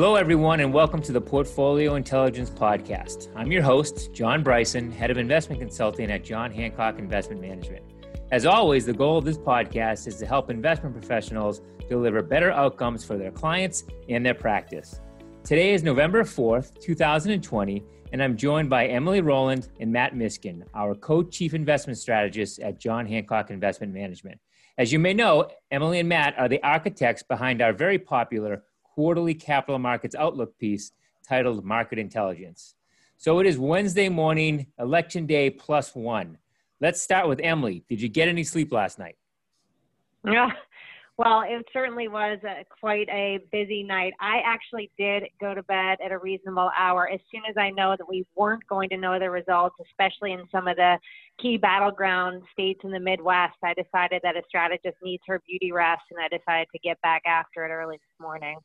Hello, everyone, and welcome to the Portfolio Intelligence Podcast. I'm your host, John Bryson, Head of Investment Consulting at John Hancock Investment Management. As always, the goal of this podcast is to help investment professionals deliver better outcomes for their clients and their practice. Today is November 4th, 2020, and I'm joined by Emily Roland and Matt Miskin, our co chief investment strategists at John Hancock Investment Management. As you may know, Emily and Matt are the architects behind our very popular quarterly capital markets outlook piece titled Market Intelligence. So it is Wednesday morning, election day plus one. Let's start with Emily. Did you get any sleep last night? Yeah. Well, it certainly was a, quite a busy night. I actually did go to bed at a reasonable hour as soon as I know that we weren't going to know the results, especially in some of the key battleground states in the Midwest. I decided that a strategist needs her beauty rest, and I decided to get back after it early this morning.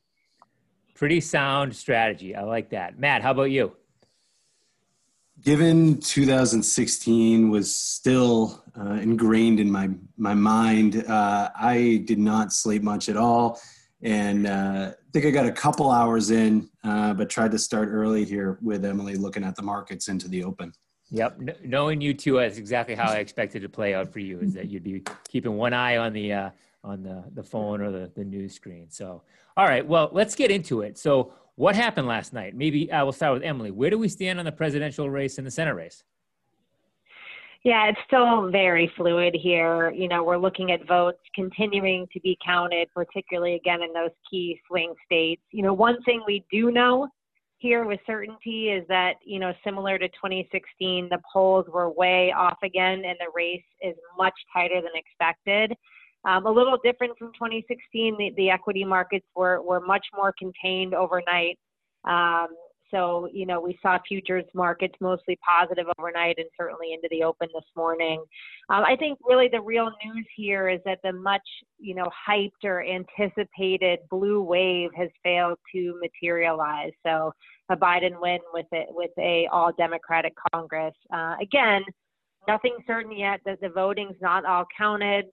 Pretty sound strategy. I like that. Matt, how about you? Given 2016 was still uh, ingrained in my my mind, uh, I did not sleep much at all, and uh, I think I got a couple hours in, uh, but tried to start early here with Emily looking at the markets into the open. Yep, knowing you two, that's exactly how I expected to play out for you. Is that you'd be keeping one eye on the uh, on the, the phone or the, the news screen. So, all right, well, let's get into it. So, what happened last night? Maybe uh, I will start with Emily. Where do we stand on the presidential race and the Senate race? Yeah, it's still very fluid here. You know, we're looking at votes continuing to be counted, particularly again in those key swing states. You know, one thing we do know here with certainty is that, you know, similar to 2016, the polls were way off again and the race is much tighter than expected. Um, a little different from 2016, the, the equity markets were, were much more contained overnight. Um, so, you know, we saw futures markets mostly positive overnight and certainly into the open this morning. Um, I think really the real news here is that the much, you know, hyped or anticipated blue wave has failed to materialize. So, a Biden win with it with a all Democratic Congress. Uh, again, nothing certain yet that the voting's not all counted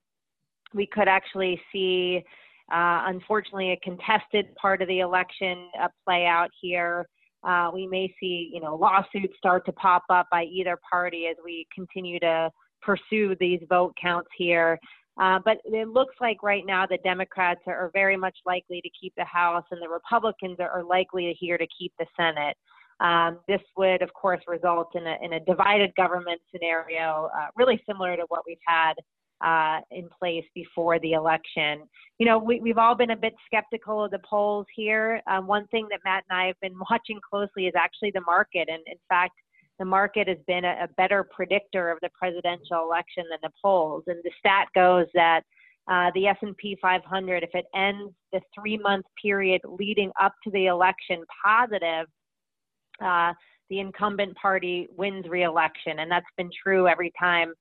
we could actually see, uh, unfortunately, a contested part of the election uh, play out here. Uh, we may see, you know, lawsuits start to pop up by either party as we continue to pursue these vote counts here. Uh, but it looks like right now the Democrats are, are, very much likely to keep the House, and the Republicans are, are likely here to keep the Senate. Um, this would, of course, result in a, in a divided government scenario, uh, really similar to what we've had uh, in place before the election. You know, we, have all been a bit skeptical of the polls here. Um, one thing that Matt and I have been watching closely is actually the market. And in fact, the market has been a, a better predictor of the presidential election than the polls. And the stat goes that uh, the S&P 500, if it ends the three-month period leading up to the election positive, uh, the incumbent party wins re-election, and that's been true every time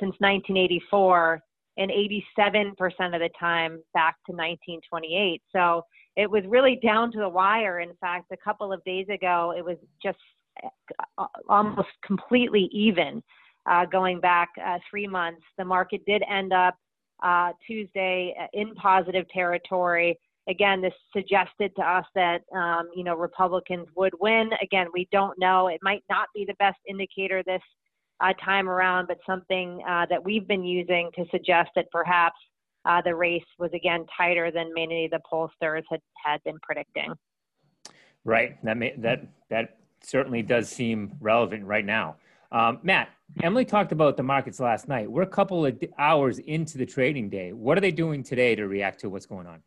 since 1984 and 87% of the time back to 1928. So it was really down to the wire. In fact, a couple of days ago, it was just uh, almost completely even uh, going back uh, three months. The market did end up uh, Tuesday uh, in positive territory. Again, this suggested to us that um, you know Republicans would win. Again, we don't know. It might not be the best indicator this uh, time around, but something uh, that we've been using to suggest that perhaps uh, the race was again tighter than many of the pollsters had, had been predicting. Right. That may, that that certainly does seem relevant right now. Um, Matt, Emily talked about the markets last night. We're a couple of hours into the trading day. What are they doing today to react to what's going on?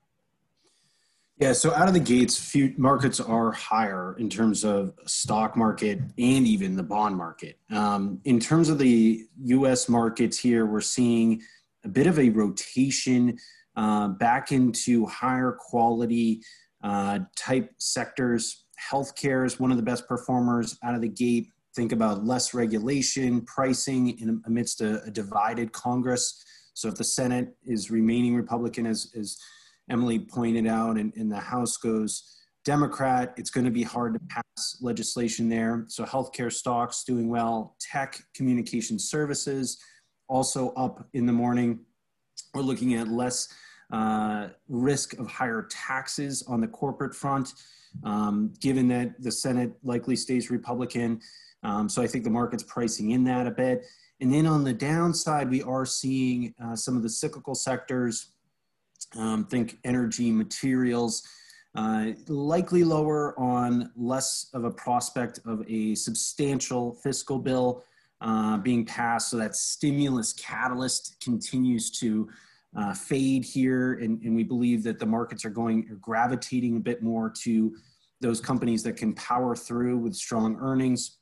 Yeah, so out of the gates, markets are higher in terms of stock market and even the bond market. Um, in terms of the U.S. markets here, we're seeing a bit of a rotation uh, back into higher quality uh, type sectors. Healthcare is one of the best performers out of the gate. Think about less regulation, pricing in, amidst a, a divided Congress. So if the Senate is remaining Republican as, as Emily pointed out, and, and the House goes Democrat, it's going to be hard to pass legislation there. So healthcare stocks doing well, tech, communication services also up in the morning. We're looking at less uh, risk of higher taxes on the corporate front, um, given that the Senate likely stays Republican. Um, so I think the market's pricing in that a bit. And then on the downside, we are seeing uh, some of the cyclical sectors, um, think energy, materials, uh, likely lower on less of a prospect of a substantial fiscal bill uh, being passed. So that stimulus catalyst continues to uh, fade here. And, and, we believe that the markets are going, are gravitating a bit more to those companies that can power through with strong earnings.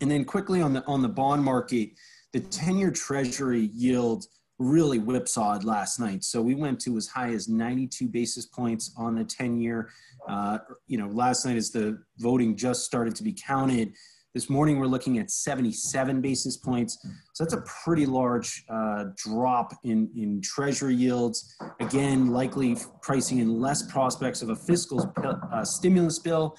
And then quickly on the, on the bond market, the 10 year treasury yield really whipsawed last night. So we went to as high as 92 basis points on the 10 year. Uh, you know, last night as the voting just started to be counted, this morning, we're looking at 77 basis points. So that's a pretty large uh, drop in, in treasury yields. Again, likely pricing in less prospects of a fiscal uh, stimulus bill.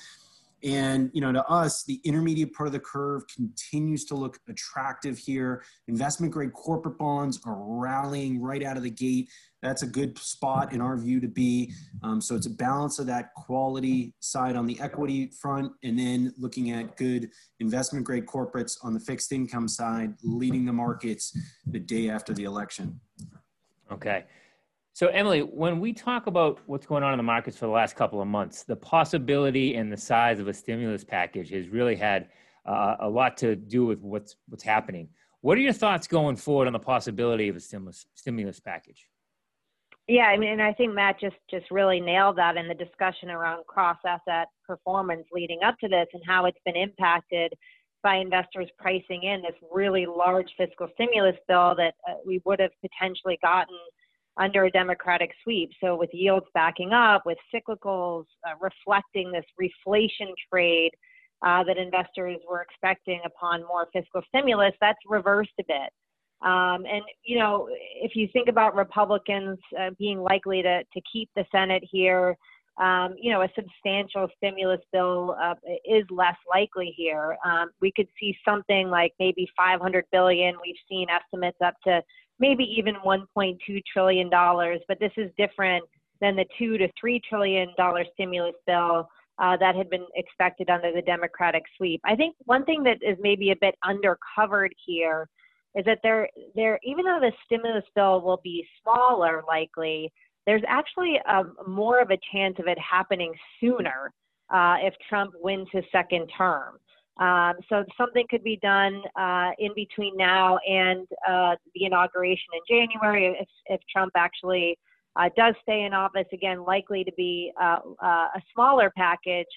And you know, to us, the intermediate part of the curve continues to look attractive here. Investment grade corporate bonds are rallying right out of the gate. That's a good spot in our view to be. Um, so it's a balance of that quality side on the equity front, and then looking at good investment grade corporates on the fixed income side, leading the markets the day after the election. Okay. So, Emily, when we talk about what's going on in the markets for the last couple of months, the possibility and the size of a stimulus package has really had uh, a lot to do with what's what's happening. What are your thoughts going forward on the possibility of a stimulus stimulus package? Yeah, I mean, and I think Matt just just really nailed that in the discussion around cross asset performance leading up to this and how it's been impacted by investors pricing in this really large fiscal stimulus bill that uh, we would have potentially gotten under a Democratic sweep. So, with yields backing up, with cyclicals uh, reflecting this reflation trade uh, that investors were expecting upon more fiscal stimulus, that's reversed a bit. Um, and, you know, if you think about Republicans uh, being likely to, to keep the Senate here, um, you know, a substantial stimulus bill uh, is less likely here. Um, we could see something like maybe 500 billion. We've seen estimates up to maybe even 1.2 trillion dollars, but this is different than the two to three trillion dollar stimulus bill uh, that had been expected under the Democratic sweep. I think one thing that is maybe a bit undercovered here is that there, there, even though the stimulus bill will be smaller, likely, there's actually a, um, more of a chance of it happening sooner uh, if Trump wins his second term. Um, so something could be done uh, in between now and uh, the inauguration in January if, if Trump actually uh, does stay in office. Again, likely to be uh, uh, a smaller package.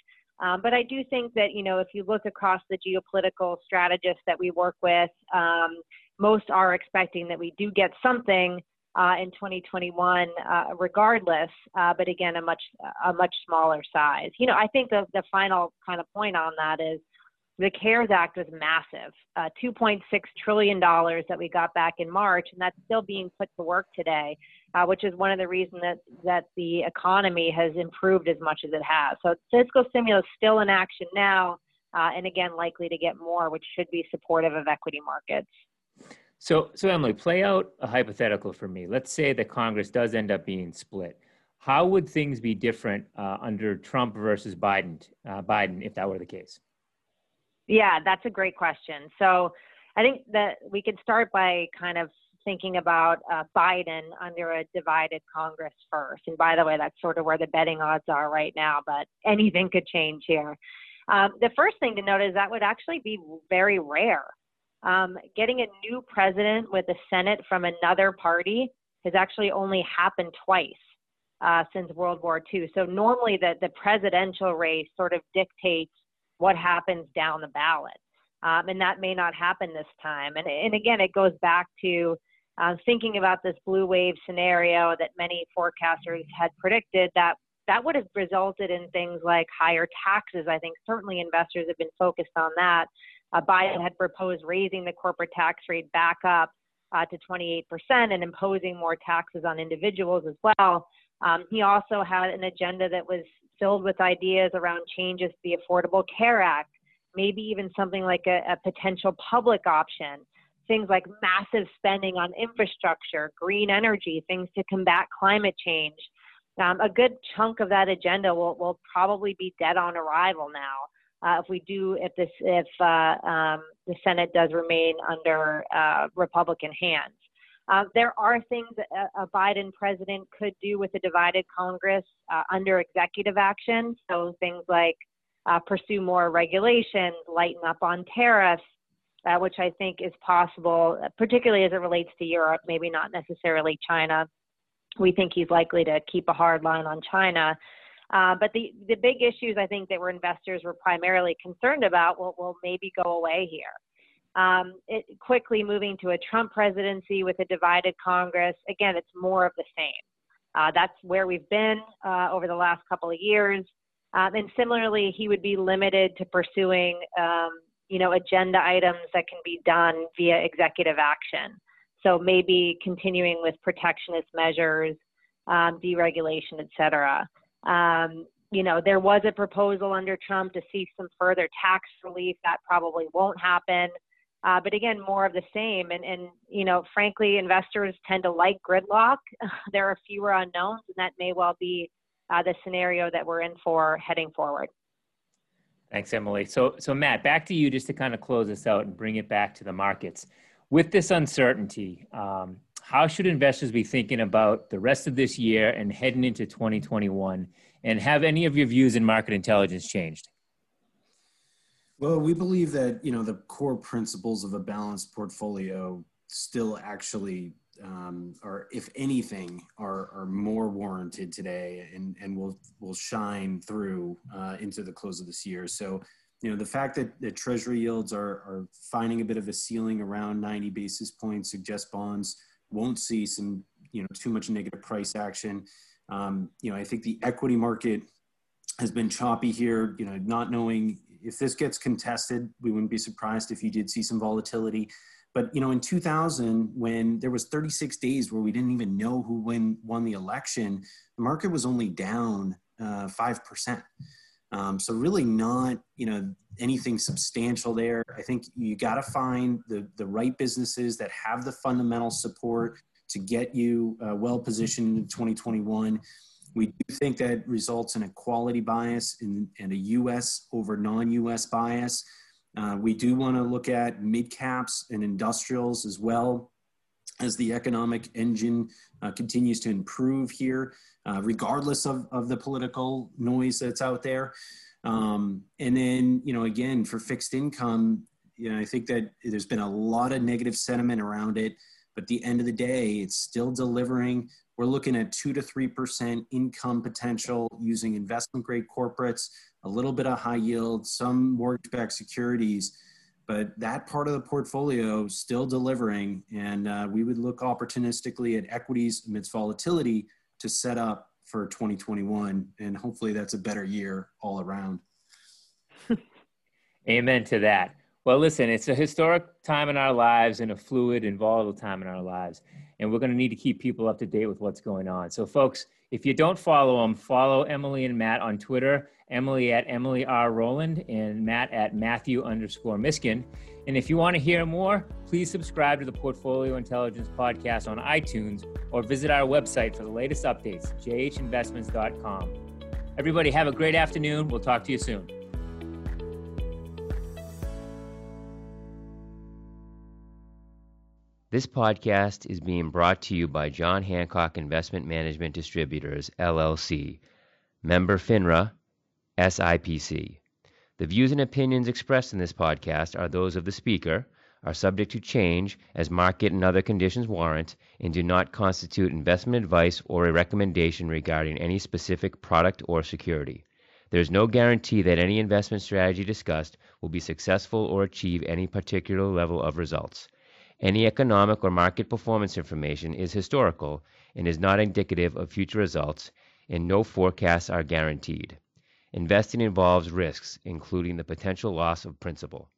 Um, but I do think that, you know, if you look across the geopolitical strategists that we work with, um, most are expecting that we do get something uh, in 2021, uh, regardless. But again, a much a much smaller size. You know, I think the the final kind of point on that is the CARES Act was massive, uh, 2.6 trillion dollars that we got back in March, and that's still being put to work today, uh, which is one of the reasons that that the economy has improved as much as it has. So fiscal stimulus still in action now, uh, and again likely to get more, which should be supportive of equity markets. So, so Emily, play out a hypothetical for me. Let's say that Congress does end up being split. How would things be different uh, under Trump versus Biden? Uh, Biden, if that were the case. Yeah, that's a great question. So, I think that we could start by kind of thinking about uh, Biden under a divided Congress first. And by the way, that's sort of where the betting odds are right now, but anything could change here. Um, the first thing to note is that would actually be very rare. Um, getting a new president with a Senate from another party has actually only happened twice uh, since World War II. So normally the, the presidential race sort of dictates what happens down the ballot. Um, and that may not happen this time. And, and again, it goes back to uh, thinking about this blue wave scenario that many forecasters had predicted that that would have resulted in things like higher taxes. I think certainly investors have been focused on that. Uh, Biden had proposed raising the corporate tax rate back up uh, to 28% and imposing more taxes on individuals as well. Um, he also had an agenda that was filled with ideas around changes to the Affordable Care Act, maybe even something like a, a potential public option things like massive spending on infrastructure, green energy, things to combat climate change. Um, a good chunk of that agenda will, will probably be dead on arrival now. Uh, if we do, if this, if uh, um, the Senate does remain under uh, Republican hands, uh, there are things a, a, Biden president could do with a divided Congress uh, under executive action. So things like uh, pursue more regulations, lighten up on tariffs, which I think is possible, particularly as it relates to Europe, maybe not necessarily China. We think he's likely to keep a hard line on China. Uh, but the, the big issues I think that were investors were primarily concerned about will, will maybe go away here. Um, it, quickly moving to a Trump presidency with a divided Congress, again, it's more of the same. Uh, that's where we've been uh, over the last couple of years. Um, and similarly, he would be limited to pursuing, um, you know, agenda items that can be done via executive action. So maybe continuing with protectionist measures, um, deregulation, et cetera. Um, you know, there was a proposal under Trump to see some further tax relief. That probably won't happen. Uh, but again, more of the same. And, and, you know, frankly, investors tend to like gridlock. there are fewer unknowns, and that may well be uh, the scenario that we're in for heading forward. Thanks, Emily. So, so Matt, back to you just to kind of close this out and bring it back to the markets. With this uncertainty, um, how should investors be thinking about the rest of this year and heading into 2021? And have any of your views in market intelligence changed? Well, we believe that you know the core principles of a balanced portfolio still actually um, are, if anything, are, are more warranted today and, and will will shine through uh, into the close of this year. So, you know, the fact that, that Treasury yields are, are finding a bit of a ceiling around 90 basis points suggests bonds won't see some, you know, too much negative price action. Um, you know, I think the equity market has been choppy here, you know, not knowing if this gets contested, we wouldn't be surprised if you did see some volatility. But, you know, in 2000, when there was 36 days where we didn't even know who win, won the election, the market was only down uh, 5%. Um, so really not, you know, anything substantial there. I think you got to find the, the right businesses that have the fundamental support to get you uh, well positioned in 2021. We do think that results in a quality bias and, and a U.S. over non-U.S. bias. Uh, we do want to look at mid caps and industrials as well as the economic engine uh, continues to improve here, uh, regardless of, of the political noise that's out there. Um, and then, you know, again, for fixed income, you know, I think that there's been a lot of negative sentiment around it, but at the end of the day, it's still delivering. We're looking at two to 3% income potential using investment grade corporates, a little bit of high yield, some mortgage backed securities but that part of the portfolio still delivering. And uh, we would look opportunistically at equities amidst volatility to set up for 2021. And hopefully that's a better year all around. Amen to that. Well, listen, it's a historic time in our lives and a fluid and volatile time in our lives. And we're going to need to keep people up to date with what's going on. So, folks, if you don't follow them, follow Emily and Matt on Twitter Emily at Emily R. Roland and Matt at Matthew underscore Miskin. And if you want to hear more, please subscribe to the Portfolio Intelligence Podcast on iTunes or visit our website for the latest updates, jhinvestments.com. Everybody, have a great afternoon. We'll talk to you soon. This podcast is being brought to you by John Hancock Investment Management Distributors, LLC, member FINRA SIPC. The views and opinions expressed in this podcast are those of the speaker, are subject to change as market and other conditions warrant, and do not constitute investment advice or a recommendation regarding any specific product or security. There is no guarantee that any investment strategy discussed will be successful or achieve any particular level of results. Any economic or market performance information is historical and is not indicative of future results, and no forecasts are guaranteed. Investing involves risks, including the potential loss of principal.